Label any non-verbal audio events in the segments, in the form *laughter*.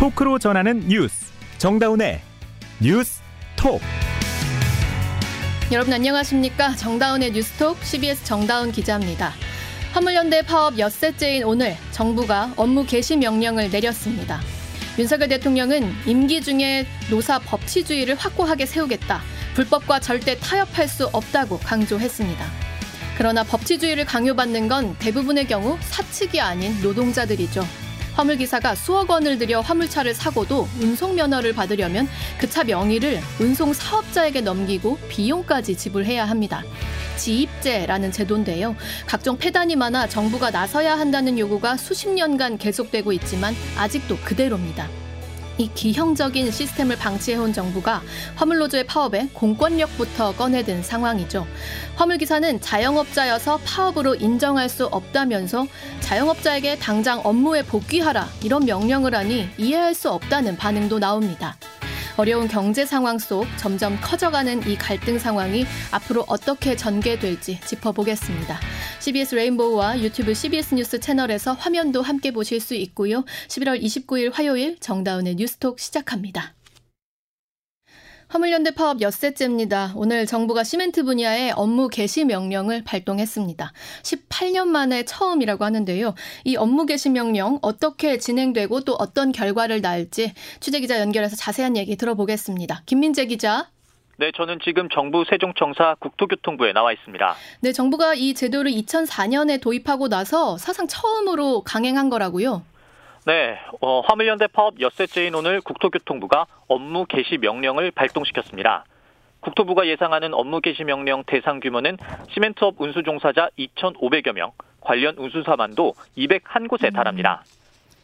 토크로 전하는 뉴스 정다운의 뉴스 톡 여러분 안녕하십니까 정다운의 뉴스톡 CBS 정다운 기자입니다. 화물연대 파업 엿새째인 오늘 정부가 업무 개시 명령을 내렸습니다. 윤석열 대통령은 임기 중에 노사 법치주의를 확고하게 세우겠다. 불법과 절대 타협할 수 없다고 강조했습니다. 그러나 법치주의를 강요받는 건 대부분의 경우 사측이 아닌 노동자들이죠. 화물기사가 수억 원을 들여 화물차를 사고도 운송면허를 받으려면 그 차 명의를 운송 사업자에게 넘기고 비용까지 지불해야 합니다. 지입제라는 제도인데요. 각종 폐단이 많아 정부가 나서야 한다는 요구가 수십 년간 계속되고 있지만 아직도 그대로입니다. 이 기형적인 시스템을 방치해온 정부가 화물노조의 파업에 공권력부터 꺼내든 상황이죠. 화물기사는 자영업자여서 파업으로 인정할 수 없다면서 자영업자에게 당장 업무에 복귀하라 이런 명령을 하니 이해할 수 없다는 반응도 나옵니다. 어려운 경제 상황 속 점점 커져가는 이 갈등 상황이 앞으로 어떻게 전개될지 짚어보겠습니다. CBS 레인보우와 유튜브 CBS 뉴스 채널에서 화면도 함께 보실 수 있고요. 11월 29일 화요일 정다운의 뉴스톡 시작합니다. 화물연대 파업 엿새째입니다. 오늘 정부가 시멘트 분야의 업무 개시 명령을 발동했습니다. 18년 만에 처음이라고 하는데요. 이 업무 개시 명령 어떻게 진행되고 또 어떤 결과를 낳을지 취재기자 연결해서 자세한 얘기 들어보겠습니다. 김민재 기자. 네, 저는 지금 정부 세종청사 국토교통부에 나와 있습니다. 네, 정부가 이 제도를 2004년에 도입하고 나서 사상 처음으로 강행한 거라고요. 네, 어, 화물연대 파업 엿새째인 오늘 국토교통부가 업무 개시 명령을 발동시켰습니다. 국토부가 예상하는 업무 개시 명령 대상 규모는 시멘트업 운수 종사자 2,500여 명, 관련 운수사만도 201곳에 달합니다.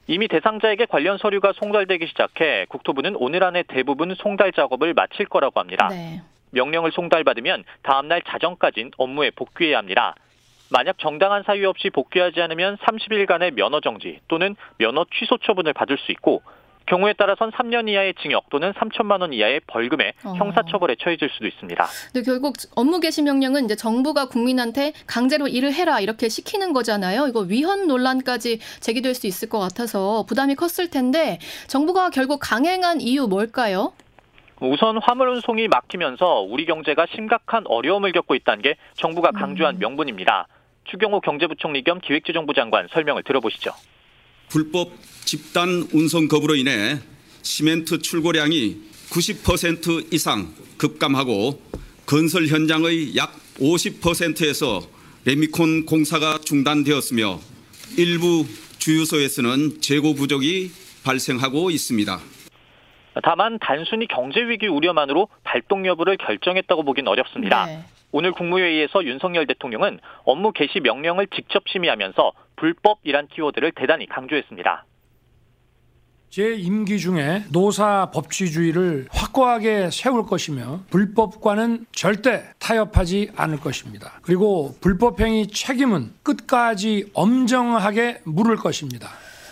이미 대상자에게 관련 서류가 송달되기 시작해 국토부는 오늘 안에 대부분 송달 작업을 마칠 거라고 합니다. 네. 명령을 송달받으면 다음날 자정까진 업무에 복귀해야 합니다. 만약 정당한 사유 없이 복귀하지 않으면 30일간의 면허 정지 또는 면허 취소 처분을 받을 수 있고 경우에 따라선 3년 이하의 징역 또는 3천만 원 이하의 벌금에 어. 형사처벌에 처해질 수도 있습니다. 근데 결국 업무 개시 명령은 이제 정부가 국민한테 강제로 일을 해라 이렇게 시키는 거잖아요. 이거 위헌 논란까지 제기될 수 있을 것 같아서 부담이 컸을 텐데 정부가 결국 강행한 이유 뭘까요? 우선 화물 운송이 막히면서 우리 경제가 심각한 어려움을 겪고 있다는 게 정부가 강조한 음. 명분입니다. 추경호 경제부총리 겸 기획재정부 장관 설명을 들어보시죠. 불법 집단 운송 거부로 인해 시멘트 출고량이 90% 이상 급감하고 건설 현장의 약 50%에서 레미콘 공사가 중단되었으며 일부 주유소에서는 재고 부족이 발생하고 있습니다. 다만 단순히 경제 위기 우려만으로 발동 여부를 결정했다고 보긴 어렵습니다. 네. 오늘 국무회의에서 윤석열 대통령은 업무 개시 명령을 직접 심의하면서 불법이란 키워드를 대단히 강조했습니다. 제 임기 중에 노사 법치주의를 확고하게 세울 것이며 불법과는 절대 타협하지 않을 것입니다. 그리고 불법행위 책임은 끝까지 엄정하게 물을 것입니다.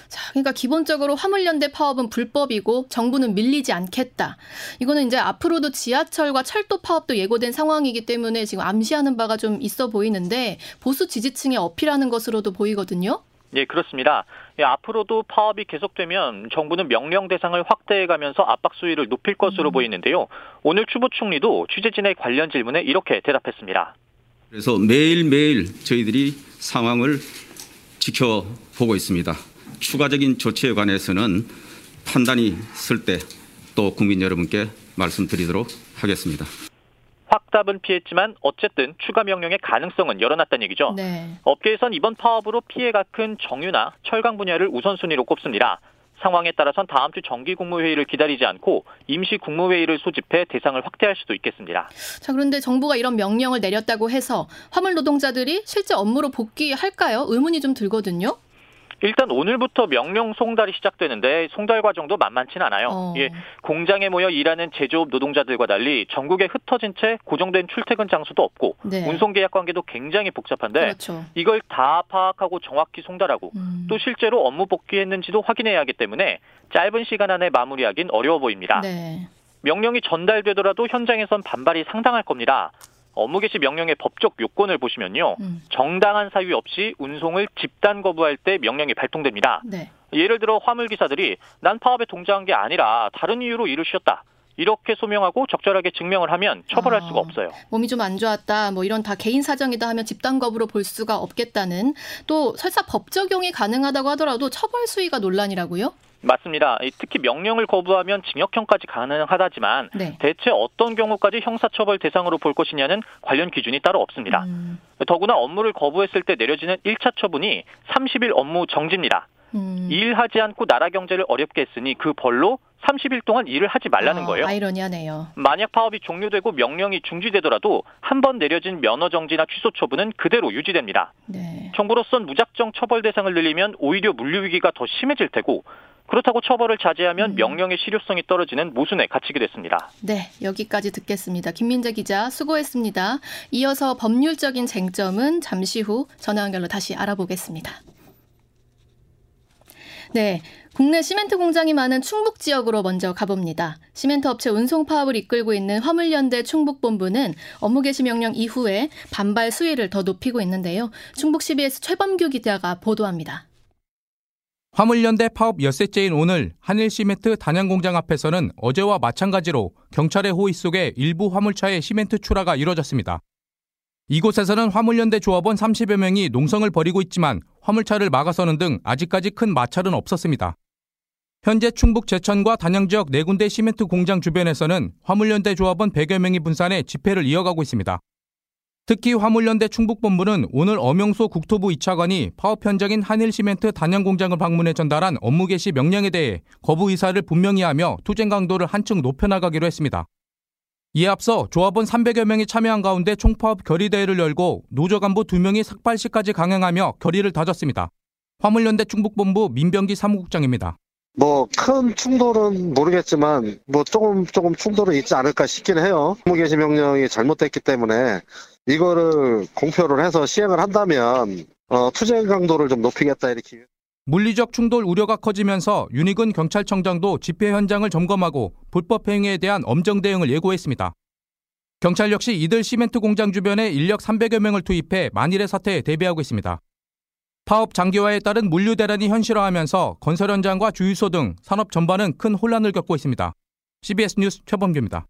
자, 그러니까 기본적으로 화물연대 파업은 불법이고 정부는 밀리지 않겠다. 이거는 이제 앞으로도 지하철과 철도 파업도 예고된 상황이기 때문에 지금 암시하는 바가 좀 있어 보이는데 보수 지지층에 어필하는 것으로도 보이거든요. 예, 그렇습니다. 예, 앞으로도 파업이 계속되면 정부는 명령 대상을 확대해가면서 압박 수위를 높일 것으로 음. 보이는데요. 오늘 추 부총리도 취재진의 관련 질문에 이렇게 대답했습니다. 그래서 매일매일 저희들이 상황을 지켜보고 있습니다. 추가적인 조치에 관해서는 판단이 있을 때 또 국민 여러분께 말씀드리도록 하겠습니다. 확답은 피했지만 어쨌든 추가 명령의 가능성은 열어놨다는 얘기죠. 네. 업계에선 이번 파업으로 피해가 큰 정유나 철강 분야를 우선순위로 꼽습니다. 상황에 따라선 다음 주 정기 국무회의를 기다리지 않고 임시 국무회의를 소집해 대상을 확대할 수도 있겠습니다. 자, 그런데 정부가 이런 명령을 내렸다고 해서 화물 노동자들이 실제 업무로 복귀할까요? 의문이 좀 들거든요. 일단 오늘부터 명령 송달이 시작되는데 송달 과정도 만만치는 않아요. 어. 예, 공장에 모여 일하는 제조업 노동자들과 달리 전국에 흩어진 채 고정된 출퇴근 장소도 없고 네. 운송 계약 관계도 굉장히 복잡한데 그렇죠. 이걸 다 파악하고 정확히 송달하고 음. 또 실제로 업무 복귀했는지도 확인해야 하기 때문에 짧은 시간 안에 마무리하긴 어려워 보입니다. 네. 명령이 전달되더라도 현장에선 반발이 상당할 겁니다. 업무 개시 명령의 법적 요건을 보시면요. 음. 정당한 사유 없이 운송을 집단 거부할 때 명령이 발동됩니다. 네. 예를 들어 화물 기사들이 난 파업에 동조한 게 아니라 다른 이유로 일을 쉬었다. 이렇게 소명하고 적절하게 증명을 하면 처벌할 아. 수가 없어요. 몸이 좀 안 좋았다, 뭐 이런 다 개인 사정이다 하면 집단 거부로 볼 수가 없겠다는 또 설사 법 적용이 가능하다고 하더라도 처벌 수위가 논란이라고요? 맞습니다. 이 특히 명령을 거부하면 징역형까지 가능하다지만 네. 대체 어떤 경우까지 형사처벌 대상으로 볼 것이냐는 관련 기준이 따로 없습니다. 음, 더구나 업무를 거부했을 때 내려지는 1차 처분이 30일 업무 정지입니다. 음. 일하지 않고 나라 경제를 어렵게 했으니 그 벌로 30일 동안 일을 하지 말라는 아, 거예요. 아이러니하네요. 만약 파업이 종료되고 명령이 중지되더라도 한 번 내려진 면허 정지나 취소 처분은 그대로 유지됩니다. 네. 정부로선 무작정 처벌 대상을 늘리면 오히려 물류 위기가 더 심해질 테고 그렇다고 처벌을 자제하면 음. 명령의 실효성이 떨어지는 모순에 갇히게 됐습니다. 네, 여기까지 듣겠습니다. 김민재 기자 수고했습니다. 이어서 법률적인 쟁점은 잠시 후 전화 연결로 다시 알아보겠습니다. 네, 국내 시멘트 공장이 많은 충북 지역으로 먼저 가봅니다. 시멘트 업체 운송 파업을 이끌고 있는 화물연대 충북본부는 업무 개시 명령 이후에 반발 수위를 더 높이고 있는데요. 충북 CBS 최범규 기자가 보도합니다. 화물연대 파업 엿새째인 오늘 한일시멘트 단양공장 앞에서는 어제와 마찬가지로 경찰의 호의 속에 일부 화물차의 시멘트 출하가 이뤄졌습니다. 이곳에서는 화물연대 조합원 30여 명이 농성을 벌이고 있지만 화물차를 막아서는 등 아직까지 큰 마찰은 없었습니다. 현재 충북 제천과 단양 지역 네 군데 시멘트 공장 주변에서는 화물연대 조합원 100여 명이 분산해 집회를 이어가고 있습니다. 특히 화물연대 충북본부는 오늘 엄영소 국토부 2차관이 파업 현장인 한일시멘트 단양공장을 방문해 전달한 업무 개시 명령에 대해 거부 의사를 분명히 하며 투쟁 강도를 한층 높여나가기로 했습니다. 이에 앞서 조합원 300여 명이 참여한 가운데 총파업 결의대회를 열고 노조 간부 2명이 삭발시까지 강행하며 결의를 다졌습니다. 화물연대 충북본부 민병기 사무국장입니다. 뭐큰 충돌은 모르겠지만 뭐 조금 조금 충돌은 있지 않을까 싶긴 해요. 업무 개시 명령이 잘못됐기 때문에 이거를 공표를 해서 시행을 한다면 어, 투쟁 강도를 좀 높이겠다 이렇게. 물리적 충돌 우려가 커지면서 윤희근 경찰청장도 집회 현장을 점검하고 불법 행위에 대한 엄정 대응을 예고했습니다. 경찰 역시 이들 시멘트 공장 주변에 인력 300여 명을 투입해 만일의 사태에 대비하고 있습니다. 파업 장기화에 따른 물류 대란이 현실화하면서 건설 현장과 주유소 등 산업 전반은 큰 혼란을 겪고 있습니다. CBS 뉴스 최범규입니다.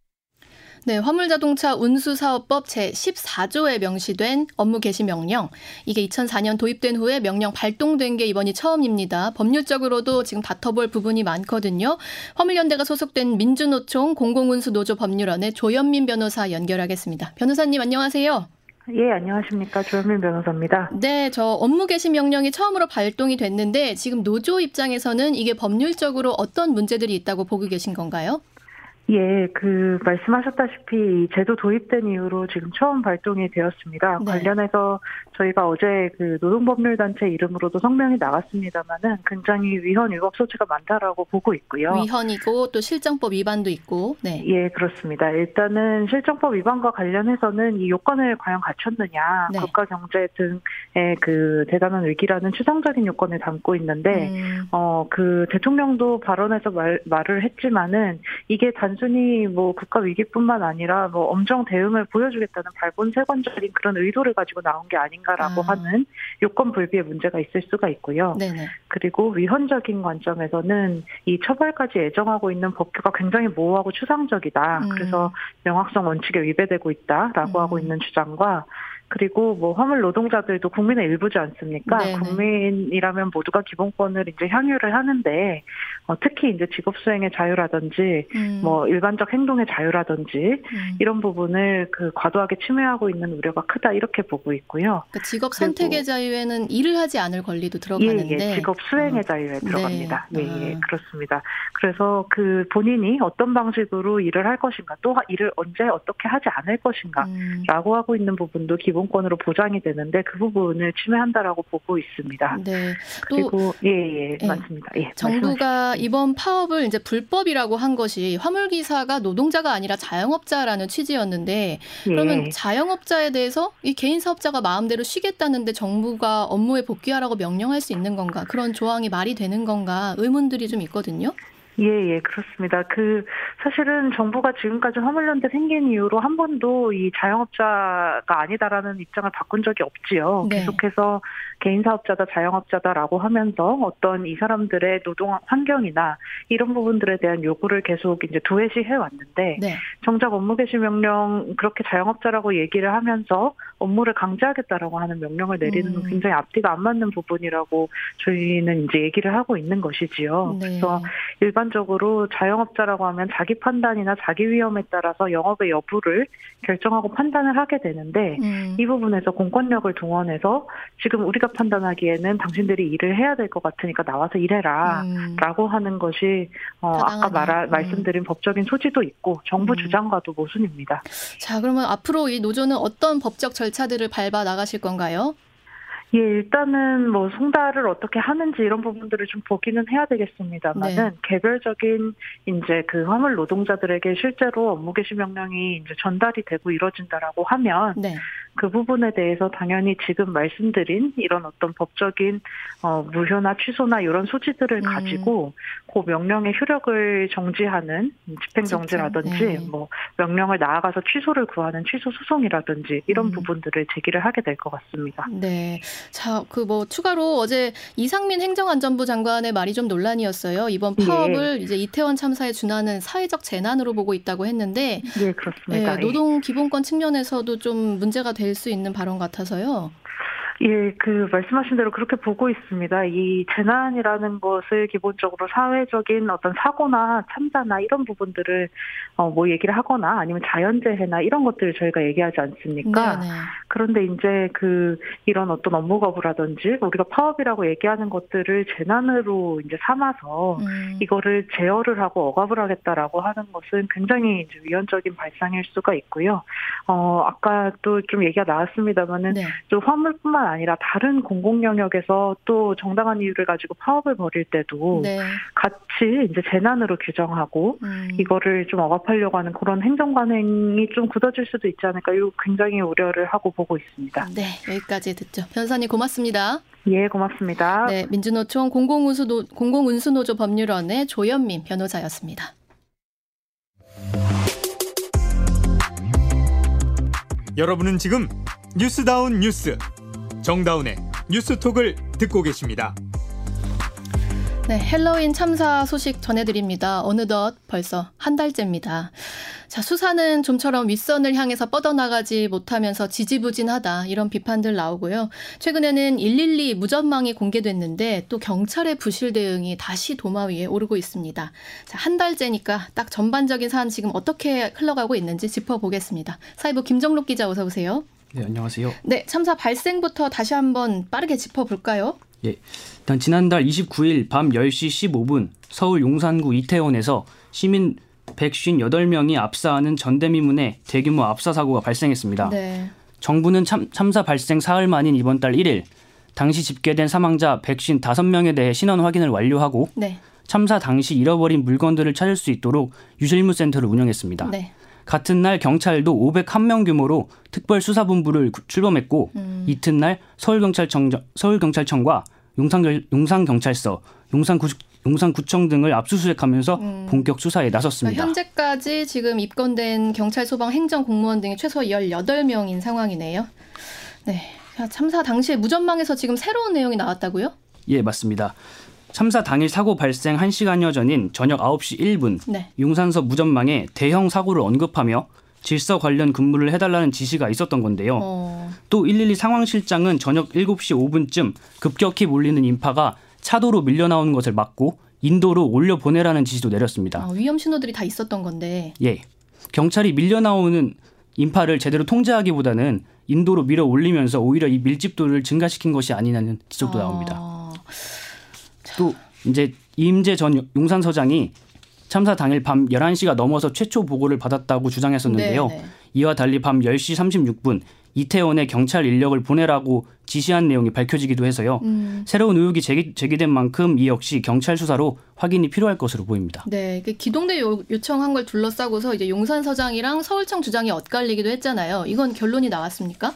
네, 화물자동차 운수사업법 제14조에 명시된 업무 개시 명령. 이게 2004년 도입된 후에 명령 발동된 게 이번이 처음입니다. 법률적으로도 지금 다퉈볼 부분이 많거든요. 화물연대가 소속된 민주노총 공공운수노조 법률원의 조현민 변호사 연결하겠습니다. 변호사님 안녕하세요. 예, 안녕하십니까. 조현민 변호사입니다. 네, 저 업무 개시 명령이 처음으로 발동이 됐는데 지금 노조 입장에서는 이게 법률적으로 어떤 문제들이 있다고 보고 계신 건가요? 예, 그 말씀하셨다시피 이 제도 도입된 이후로 지금 처음 발동이 되었습니다. 네. 관련해서 저희가 어제 그 노동법률단체 이름으로도 성명이 나갔습니다만은 굉장히 위헌 위법 소지가 많다라고 보고 있고요. 위헌이고 또 실정법 위반도 있고. 네. 예, 그렇습니다. 일단은 실정법 위반과 관련해서는 이 요건을 과연 갖췄느냐, 네. 국가 경제 등의 그 대단한 위기라는 추상적인 요건을 담고 있는데, 음, 어, 그 대통령도 발언에서 말, 말을 했지만은 이게 단 순히 뭐 국가 위기뿐만 아니라 뭐 엄정 대응을 보여주겠다는 발본색원적인 그런 의도를 가지고 나온 게 아닌가라고 아. 하는 요건 불비의 문제가 있을 수가 있고요. 네네. 그리고 위헌적인 관점에서는 이 처벌까지 예정하고 있는 법규가 굉장히 모호하고 추상적이다. 음. 그래서 명확성 원칙에 위배되고 있다라고 음. 하고 있는 주장과 그리고 뭐 화물 노동자들도 국민의 일부지 않습니까? 네네. 국민이라면 모두가 기본권을 이제 향유를 하는데 어, 특히 이제 직업 수행의 자유라든지 음, 뭐 일반적 행동의 자유라든지 음. 이런 부분을 그 과도하게 침해하고 있는 우려가 크다 이렇게 보고 있고요. 그러니까 직업 선택의 자유에는 일을 하지 않을 권리도 예, 들어가는데 예, 직업 수행의 어, 자유에 들어갑니다. 네. 예, 예, 아. 그렇습니다. 그래서 그 본인이 어떤 방식으로 일을 할 것인가, 또 일을 언제 어떻게 하지 않을 것인가, 음, 라고 하고 있는 부분도 기 본권으로 보장이 되는데 그 부분을 침해한다라고 보고 있습니다. 네. 또 그리고 예, 예, 예, 맞습니다. 예, 정부가 이번 파업을 이제 불법이라고 한 것이 화물기사가 노동자가 아니라 자영업자라는 취지였는데 말씀하시- 그러면 예. 자영업자에 대해서 이 개인 사업자가 마음대로 쉬겠다는데 정부가 업무에 복귀하라고 명령할 수 있는 건가? 그런 조항이 말이 되는 건가? 의문들이 좀 있거든요. 예, 예, 그렇습니다. 그, 사실은 정부가 지금까지 화물연대 생긴 이후로 한 번도 이 자영업자가 아니다라는 입장을 바꾼 적이 없지요. 네. 계속해서 개인 사업자다 자영업자다라고 하면서 어떤 이 사람들의 노동 환경이나 이런 부분들에 대한 요구를 계속 이제 도외시해 왔는데 네. 정작 업무 개시 명령 그렇게 자영업자라고 얘기를 하면서 업무를 강제하겠다라고 하는 명령을 내리는 건 음. 굉장히 앞뒤가 안 맞는 부분이라고 저희는 이제 얘기를 하고 있는 것이지요. 네. 그래서 일반적으로 자영업자라고 하면 자기 판단이나 자기 위험에 따라서 영업의 여부를 결정하고 판단을 하게 되는데 음. 이 부분에서 공권력을 동원해서 지금 우리가 판단하기에는 당신들이 일을 해야 될 것 같으니까 나와서 일해라. 음. 라고 하는 것이 어. 아까 말하, 음. 말씀드린 법적인 소지도 있고 정부 음. 주장과도 모순입니다. 자, 그러면 앞으로 이 노조는 어떤 법적 절차들을 밟아 나가실 건가요? 예, 일단은 뭐 송달을 어떻게 하는지 이런 부분들을 좀 보기는 해야 되겠습니다만은 네. 개별적인 이제 그 화물 노동자들에게 실제로 업무 개시 명령이 이제 전달이 되고 이루어진다라고 하면 네. 그 부분에 대해서 당연히 지금 말씀드린 이런 어떤 법적인 어, 무효나 취소나 이런 소지들을 음. 가지고 그 명령의 효력을 정지하는 집행 정지라든지 집행, 네. 뭐 명령을 나아가서 취소를 구하는 취소 소송이라든지 이런 음. 부분들을 제기를 하게 될 것 같습니다. 네. 자, 그 뭐 추가로 어제 이상민 행정안전부 장관의 말이 좀 논란이었어요. 이번 예. 파업을 이제 이태원 참사에 준하는 사회적 재난으로 보고 있다고 했는데 예, 그렇습니다. 예, 노동 기본권 측면에서도 좀 문제가 될 수 있는 발언 같아서요. 예, 그 말씀하신 대로 그렇게 보고 있습니다. 이 재난이라는 것을 기본적으로 사회적인 어떤 사고나 참사나 이런 부분들을 어, 뭐 얘기를 하거나 아니면 자연재해나 이런 것들을 저희가 얘기하지 않습니까? 네, 네. 그런데 이제 그 이런 어떤 업무 거부라든지 우리가 파업이라고 얘기하는 것들을 재난으로 이제 삼아서 음. 이거를 제어를 하고 억압을 하겠다라고 하는 것은 굉장히 이제 위헌적인 발상일 수가 있고요. 어, 아까 또 좀 얘기가 나왔습니다만은 네. 또 화물뿐만 아니라 다른 공공 영역에서 또 정당한 이유를 가지고 파업을 벌일 때도 네. 같이 이제 재난으로 규정하고 음. 이거를 좀 억압하려고 하는 그런 행정 관행이 좀 굳어질 수도 있지 않을까 이 굉장히 우려를 하고 보고 있습니다. 네, 여기까지 듣죠. 변호사님 고맙습니다. 예, 고맙습니다. 네, 민주노총 공공운수노, 공공운수노조 법률원의 조현민 변호사였습니다. 여러분은 지금 뉴스다운 뉴스 정다운의 뉴스톡을 듣고 계십니다. 네, 핼러윈 참사 소식 전해드립니다. 어느덧 벌써 한 달째입니다. 자, 수사는 좀처럼 윗선을 향해서 뻗어나가지 못하면서 지지부진하다 이런 비판들 나오고요. 최근에는 112 무전망이 공개됐는데 또 경찰의 부실 대응이 다시 도마 위에 오르고 있습니다. 자, 한 달째니까 딱 전반적인 사안 지금 어떻게 흘러가고 있는지 짚어보겠습니다. 사회부 김정록 기자 어서 오세요. 네, 안녕하세요. 네, 참사 발생부터 다시 한번 빠르게 짚어볼까요? 예. 일단 지난달 29일 밤 10시 15분 서울 용산구 이태원에서 시민 158명이 압사하는 전대미문의 대규모 압사 사고가 발생했습니다. 네. 정부는 참, 참사 발생 사흘 만인 이번 달 1일 당시 집계된 사망자 155명에 대해 신원 확인을 완료하고 네. 참사 당시 잃어버린 물건들을 찾을 수 있도록 유실무센터를 운영했습니다. 네. 같은 날 경찰도 501명 규모로 특별수사본부를 구- 출범했고 음. 이튿날 서울경찰청, 서울경찰청과 용산, 용산경찰서, 용산구, 용산구청 등을 압수수색하면서 음. 본격 수사에 나섰습니다. 그러니까 현재까지 지금 입건된 경찰, 소방, 행정 공무원 등이 최소 18명인 상황이네요. 네. 자, 참사 당시에 무전망에서 지금 새로운 내용이 나왔다고요? 예, 맞습니다. 참사 당일 사고 발생 1시간여 전인 저녁 9시 1분 네. 용산서 무전망에 대형 사고를 언급하며 질서 관련 근무를 해달라는 지시가 있었던 건데요. 어, 또112 상황실장은 저녁 7시 5분쯤 급격히 몰리는 인파가 차도로 밀려 나오는 것을 막고 인도로 올려 보내라는 지시도 내렸습니다. 아, 위험 신호들이 다 있었던 건데. 예. 경찰이 밀려 나오는 인파를 제대로 통제하기보다는 인도로 밀어 올리면서 오히려 이 밀집도를 증가시킨 것이 아니냐는 지적도 나옵니다. 아, 또 이제 이임재 전 용산 서장이 참사 당일 밤 11시가 넘어서 최초 보고를 받았다고 주장했었는데요. 네, 네. 이와 달리 밤 10시 36분 이태원에 경찰 인력을 보내라고 지시한 내용이 밝혀지기도 해서요. 음, 새로운 의혹이 제기, 제기된 만큼 이 역시 경찰 수사로 확인이 필요할 것으로 보입니다. 네, 그 기동대 요, 요청한 걸 둘러싸고서 이제 용산 서장이랑 서울청 주장이 엇갈리기도 했잖아요. 이건 결론이 나왔습니까?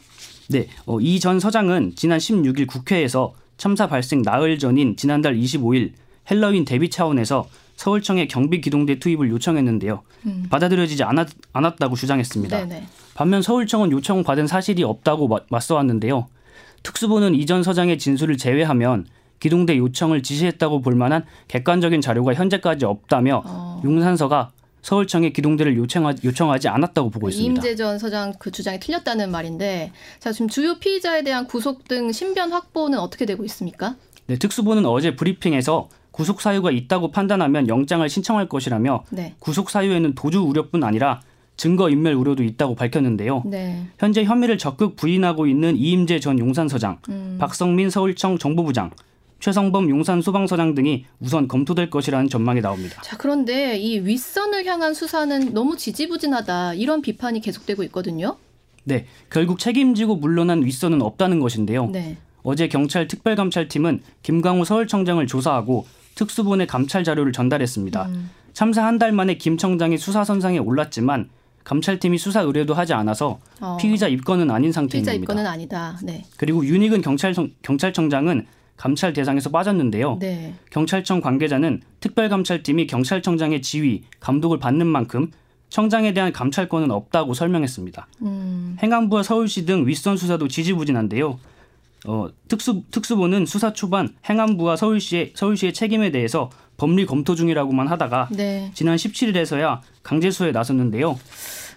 네, 어, 이 전 서장은 지난 16일 국회에서 참사 발생 나흘 전인 지난달 25일 헬로윈 대비 차원에서 서울청에 경비 기동대 투입을 요청했는데요. 음. 받아들여지지 않았, 않았 다고 주장했습니다. 네네. 반면 서울청은 요청받은 사실이 없다고 마- 맞서왔는데요. 특수부는 이전 서장의 진술을 제외하면 기동대 요청을 지시했다고 볼 만한 객관적인 자료가 현재까지 없다며 어. 용산서가 서울청에 기동대를 요청하지, 요청하지 않았다고 보고 있습니다. 임재 전 서장 그 주장이 틀렸다는 말인데, 자 지금 주요 피의자에 대한 구속 등 신변 확보는 어떻게 되고 있습니까? 네, 특수부는 어제 브리핑에서 구속 사유가 있다고 판단하면 영장을 신청할 것이라며 네. 구속 사유에는 도주 우려뿐 아니라 증거 인멸 우려도 있다고 밝혔는데요. 네. 현재 혐의를 적극 부인하고 있는 이임재 전 용산서장, 음. 박성민 서울청 정보부장, 최성범 용산 소방서장 등이 우선 검토될 것이라는 전망이 나옵니다. 자 그런데 이 윗선을 향한 수사는 너무 지지부진하다 이런 비판이 계속되고 있거든요. 네, 결국 책임지고 물러난 윗선은 없다는 것인데요. 네. 어제 경찰 특별감찰팀은 김강우 서울청장을 조사하고 특수본에 감찰 자료를 전달했습니다. 음. 참사 한 달 만에 김 청장이 수사 선상에 올랐지만 감찰팀이 수사 의뢰도 하지 않아서 어. 피의자 입건은 아닌 상태입니다. 피의자 입건은 아니다. 네. 그리고 윤익은 경찰청, 경찰청장은 감찰 대상에서 빠졌는데요. 네. 경찰청 관계자는 특별감찰팀이 경찰청장의 지휘, 감독을 받는 만큼 청장에 대한 감찰권은 없다고 설명했습니다. 음. 행안부와 서울시 등 윗선 수사도 지지부진한데요. 어, 특수 특수부는 수사 초반 행안부와 서울시의 서울시의 책임에 대해서 법리 검토 중이라고만 하다가 네. 지난 17일에서야 강제수에 나섰는데요.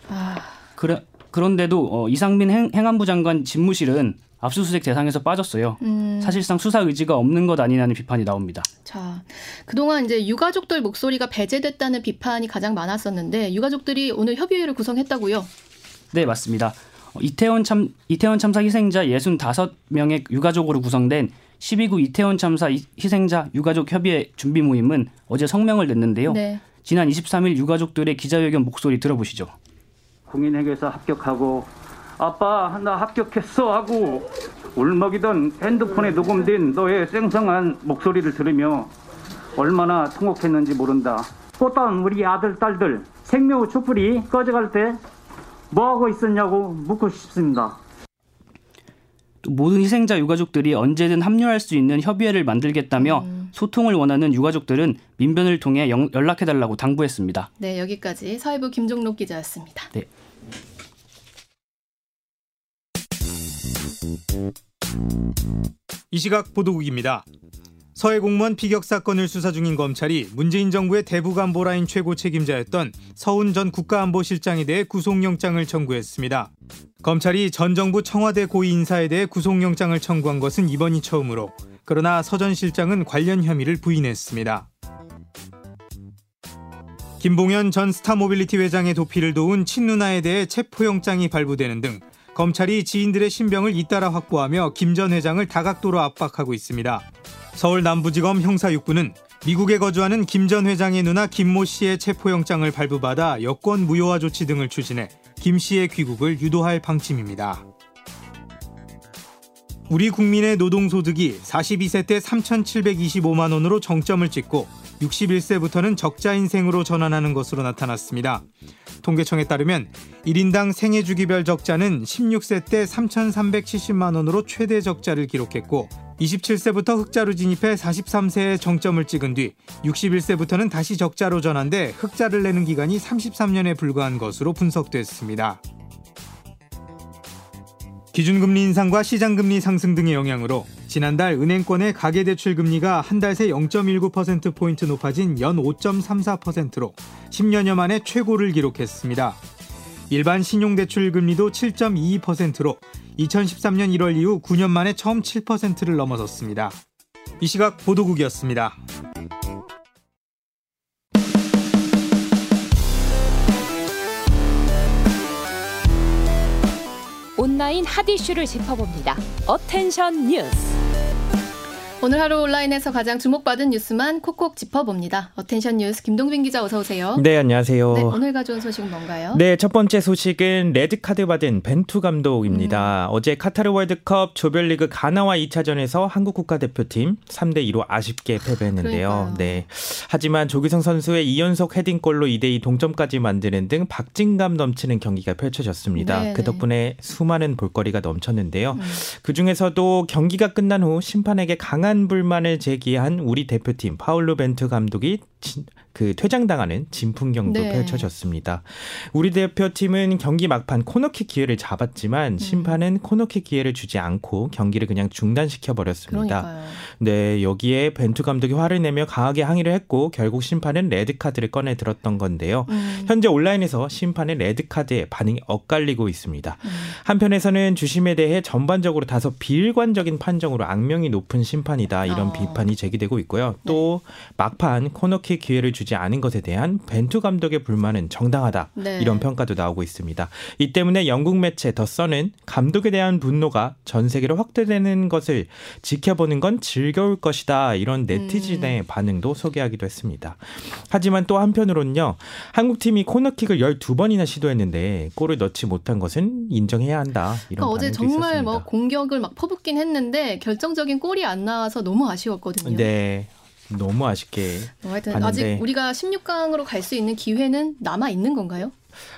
아. 그래, 그런데도 어, 이상민 행, 행안부 장관 집무실은 압수수색 대상에서 빠졌어요. 음. 사실상 수사 의지가 없는 것 아니냐는 비판이 나옵니다. 자, 그동안 이제 유가족들 목소리가 배제됐다는 비판이 가장 많았었는데 유가족들이 오늘 협의회를 구성했다고요? 네, 맞습니다. 어, 이태원 참 이태원 참사 희생자 65명의 유가족으로 구성된 12구 이태원 참사 이- 희생자 유가족 협의회 준비 모임은 어제 성명을 냈는데요. 네. 지난 23일 유가족들의 기자회견 목소리 들어보시죠. 공인회계사 합격하고 아빠 나 합격했어 하고 울먹이던 핸드폰에 녹음된 너의 쌩쌩한 목소리를 들으며 얼마나 통곡했는지 모른다. 꽃다운 우리 아들 딸들 생명의 촛불이 꺼져갈 때 뭐하고 있었냐고 묻고 싶습니다. 또 모든 희생자 유가족들이 언제든 합류할 수 있는 협의회를 만들겠다며 소통을 원하는 유가족들은 민변을 통해 영- 연락해달라고 당부했습니다. 네, 여기까지 사회부 김종록 기자였습니다. 네. 이 시각 보도국입니다. 서해 공무원 피격 사건을 수사 중인 검찰이 문재인 정부의 대북 안보 라인 최고 책임자였던 서훈 전 국가안보실장에 대해 구속영장을 청구했습니다. 검찰이 전 정부 청와대 고위 인사에 대해 구속영장을 청구한 것은 이번이 처음으로 그러나 서 전 실장은 관련 혐의를 부인했습니다. 김봉현 전 스타모빌리티 회장의 도피를 도운 친누나에 대해 체포영장이 발부되는 등 검찰이 지인들의 신병을 잇따라 확보하며 김 전 회장을 다각도로 압박하고 있습니다. 서울 남부지검 형사 6부는 미국에 거주하는 김 전 회장의 누나 김모 씨의 체포영장을 발부받아 여권 무효화 조치 등을 추진해 김 씨의 귀국을 유도할 방침입니다. 우리 국민의 노동소득이 42세 때 3,725만 원으로 정점을 찍고 61세부터는 적자 인생으로 전환하는 것으로 나타났습니다. 통계청에 따르면 1인당 생애 주기별 적자는 16세 때 3,370만 원으로 최대 적자를 기록했고 27세부터 흑자로 진입해 43세에 정점을 찍은 뒤 61세부터는 다시 적자로 전환돼 흑자를 내는 기간이 33년에 불과한 것으로 분석됐습니다. 기준금리 인상과 시장금리 상승 등의 영향으로 지난달 은행권의 가계대출 금리가 한 달 새 0.19%포인트 높아진 연 5.34%로 10년여 만에 최고를 기록했습니다. 일반 신용대출 금리도 7.22%로 2013년 1월 이후 9년 만에 처음 7%를 넘어섰습니다. 이 시각 보도국이었습니다. 온라인 핫 이슈를 짚어봅니다. 어텐션 뉴스. 오늘 하루 온라인에서 가장 주목받은 뉴스만 콕콕 짚어봅니다. 어텐션 뉴스 김동빈 기자 어서 오세요. 네, 안녕하세요. 네, 오늘 가져온 소식은 뭔가요? 네, 첫 번째 소식은 레드카드 받은 벤투 감독입니다. 음. 어제 카타르 월드컵 조별리그 가나와 2차전에서 한국 국가대표팀 3대 2로 아쉽게 패배했는데요. 그러니까요. 네. 하지만 조규성 선수의 2연속 헤딩골로 2대 2 동점까지 만드는 등 박진감 넘치는 경기가 펼쳐졌습니다. 네, 그 네. 덕분에 수많은 볼거리가 넘쳤는데요. 음. 그 중에서도 경기가 끝난 후 심판에게 강한 불만을 제기한 우리 대표팀 파울루 벤투 감독이 진, 그 퇴장당하는 진풍경도 네. 펼쳐졌습니다. 우리 대표팀은 경기 막판 코너킥 기회를 잡았지만 심판은 코너킥 기회를 주지 않고 경기를 그냥 중단시켜 버렸습니다. 그러니까요. 네, 여기에 벤투 감독이 화를 내며 강하게 항의를 했고 결국 심판은 레드 카드를 꺼내 들었던 건데요. 음. 현재 온라인에서 심판의 레드 카드에 반응이 엇갈리고 있습니다. 음. 한편에서는 주심에 대해 전반적으로 다소 비일관적인 판정으로 악명이 높은 심판이다 이런 어. 비판이 제기되고 있고요. 또 막판 코너킥 기회를 주지 않은 것에 대한 벤투 감독의 불만은 정당하다 네. 이런 평가도 나오고 있습니다. 이 때문에 영국 매체 더 선은 감독에 대한 분노가 전 세계로 확대되는 것을 지켜보는 건 즐거울 것이다 이런 네티즌의 반응도 소개하기도 했습니다. 하지만 또 한편으로는요 한국 팀이 코너킥을 12번이나 시도했는데 골을 넣지 못한 것은 인정해야 한다 이런 그러니까 어제 반응도 정말 있었습니다. 뭐 공격을 막 퍼붓긴 했는데 결정적인 골이 안 나와서 너무 아쉬웠거든요. 네. 너무 아쉽게 뭐 하여튼 봤는데 아직 우리가 16강으로 갈 수 있는 기회는 남아 있는 건가요?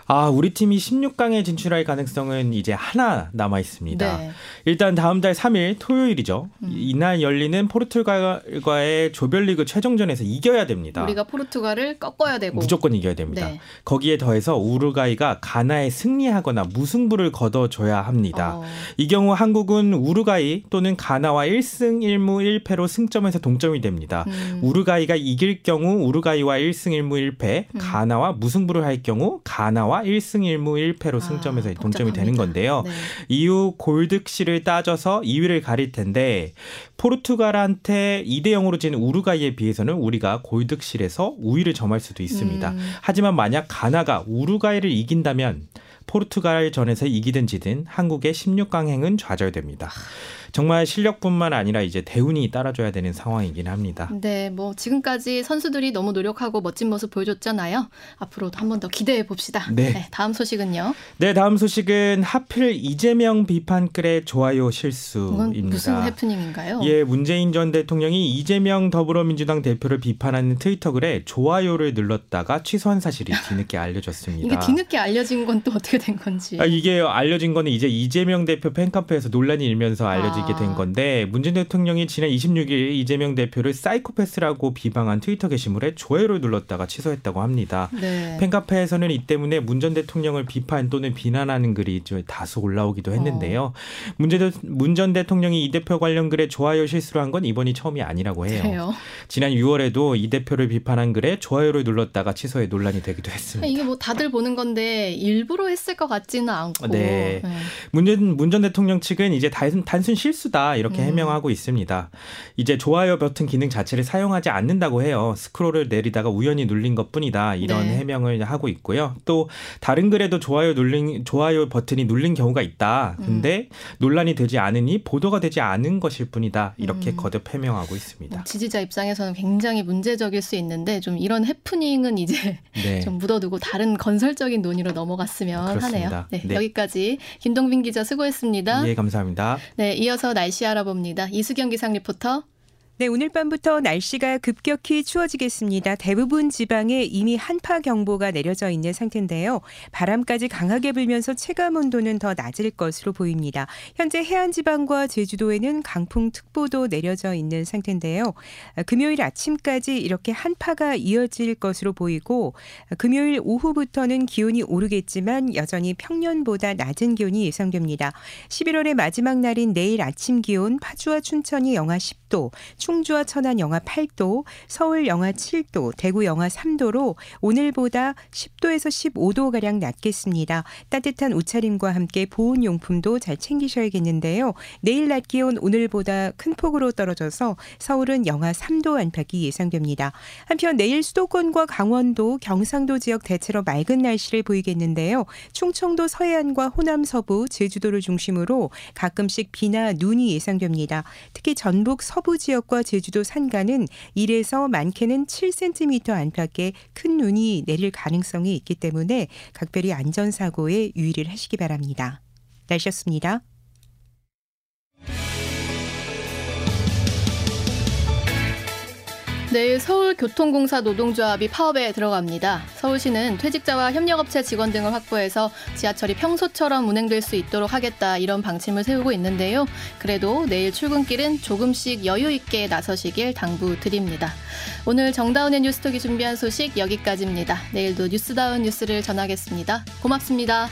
아 우리 팀이 16강에 진출할 가능성은 이제 하나 남아 있습니다. 네. 일단 다음 달 3일 토요일이죠. 음. 이날 열리는 포르투갈과의 조별리그 최종전에서 이겨야 됩니다. 우리가 포르투갈을 꺾어야 되고 무조건 이겨야 됩니다. 네. 거기에 더해서 우루과이가 가나에 승리하거나 무승부를 거둬줘야 합니다. 어, 이 경우 한국은 우루과이 또는 가나와 1승 1무 1패로 승점에서 동점이 됩니다. 음. 우루과이가 이길 경우 우루과이와 1승 1무 1패, 음. 가나와 무승부를 할 경우 가나와 1승 1무 1패로 승점에서 아, 동점이 되는. 건데요. 네. 이후 골득실을 따져서 2위를 가릴 텐데 포르투갈한테 2대 0으로 지는 우루과이에 비해서는 우리가 골득실에서 우위를 점할 수도 있습니다. 음. 하지만 만약 가나가 우루과이를 이긴다면 포르투갈 전에서 이기든 지든 한국의 16강행은 좌절됩니다. 정말 실력뿐만 아니라 이제 대운이 따라줘야 되는 상황이긴 합니다. 네, 뭐 지금까지 선수들이 너무 노력하고 멋진 모습 보여줬잖아요. 앞으로도 한 번 더 기대해 봅시다. 네. 다음 소식은요. 네, 다음 소식은 하필 이재명 비판글의 좋아요 실수입니다. 무슨 해프닝인가요? 예, 문재인 전 대통령이 이재명 더불어민주당 대표를 비판하는 트위터 글에 좋아요를 눌렀다가 취소한 사실이 뒤늦게 알려졌습니다. 이게 뒤늦게 알려진 건 또 어떻게 된 건지. 아, 이게 알려진 거는 이제 이재명 대표 팬카페에서 논란이 일면서 알려 아. 된 건데 문재인 대통령이 지난 26일 이재명 대표를 사이코패스라고 비방한 트위터 게시물에 좋아요를 눌렀다가 취소했다고 합니다. 네. 팬카페에서는 이 때문에 문 전 대통령을 비판 또는 비난하는 글이 좀 다소 올라오기도 했는데요. 문전 대통령이 이 대표 관련 글에 좋아요 실수를 한 건 이번이 처음이 아니라고 해요. 그래요. 지난 6월에도 이 대표를 비판한 글에 좋아요를 눌렀다가 취소해 논란이 되기도 했습니다. 이게 뭐 다들 보는 건데 일부러 했을 것 같지는 않고. 네. 문전 문전 대통령 측은 이제 단순, 단순 실수다 이렇게 음. 해명하고 있습니다. 이제 좋아요 버튼 기능 자체를 사용하지 않는다고 해요. 스크롤을 내리다가 우연히 눌린 것뿐이다 이런 네. 해명을 하고 있고요. 또 다른 글에도 좋아요 눌린 좋아요 버튼이 눌린 경우가 있다. 근데 논란이 되지 않으니 보도가 되지 않은 것일 뿐이다 이렇게 음. 거듭 해명하고 있습니다. 뭐 지지자 입장에서는 굉장히 문제적일 수 있는데 좀 이런 해프닝은 이제 네. *laughs* 좀 묻어두고 다른 건설적인 논의로 넘어갔으면 그렇습니다. 하네요. 네, 네. 여기까지 김동빈 기자 수고했습니다. 예, 감사합니다. 네, 이어서 날씨 알아봅니다. 이수경 기상 리포터. 네, 오늘 밤부터 날씨가 급격히 추워지겠습니다. 대부분 지방에 이미 한파 경보가 내려져 있는 상태인데요. 바람까지 강하게 불면서 체감 온도는 더 낮을 것으로 보입니다. 현재 해안 지방과 제주도에는 강풍 특보도 내려져 있는 상태인데요. 아, 금요일 아침까지 이렇게 한파가 이어질 것으로 보이고 아, 금요일 오후부터는 기온이 오르겠지만 여전히 평년보다 낮은 기온이 예상됩니다. 11월의 마지막 날인 내일 아침 기온 파주와 춘천이 영하 10도, 충 주와 천안 영하 8도, 서울 영하 7도, 대구 영하 3도로 오늘보다 10도에서 15도 가량 낮겠습니다. 따뜻한 옷차림과 함께 보온 용품도 잘 챙기셔야겠는데요. 내일 낮 기온 오늘보다 큰 폭으로 떨어져서 서울은 영하 3도 안팎이 예상됩니다. 한편 내일 수도권과 강원도, 경상도 지역 대체로 맑은 날씨를 보이겠는데요. 충청도 서해안과 호남 서부, 제주도를 중심으로 가끔씩 비나 눈이 예상됩니다. 특히 전북 서부 지역 과 제주도 산간은 1에서 많게는 7cm 안팎의 큰 눈이 내릴 가능성이 있기 때문에 각별히 안전사고에 유의를 하시기 바랍니다. 날씨였습니다. 내일 서울교통공사 노동조합이 파업에 들어갑니다. 서울시는 퇴직자와 협력업체 직원 등을 확보해서 지하철이 평소처럼 운행될 수 있도록 하겠다 이런 방침을 세우고 있는데요. 그래도 내일 출근길은 조금씩 여유 있게 나서시길 당부드립니다. 오늘 정다운의 뉴스톡이 준비한 소식 여기까지입니다. 내일도 뉴스다운 뉴스를 전하겠습니다. 고맙습니다.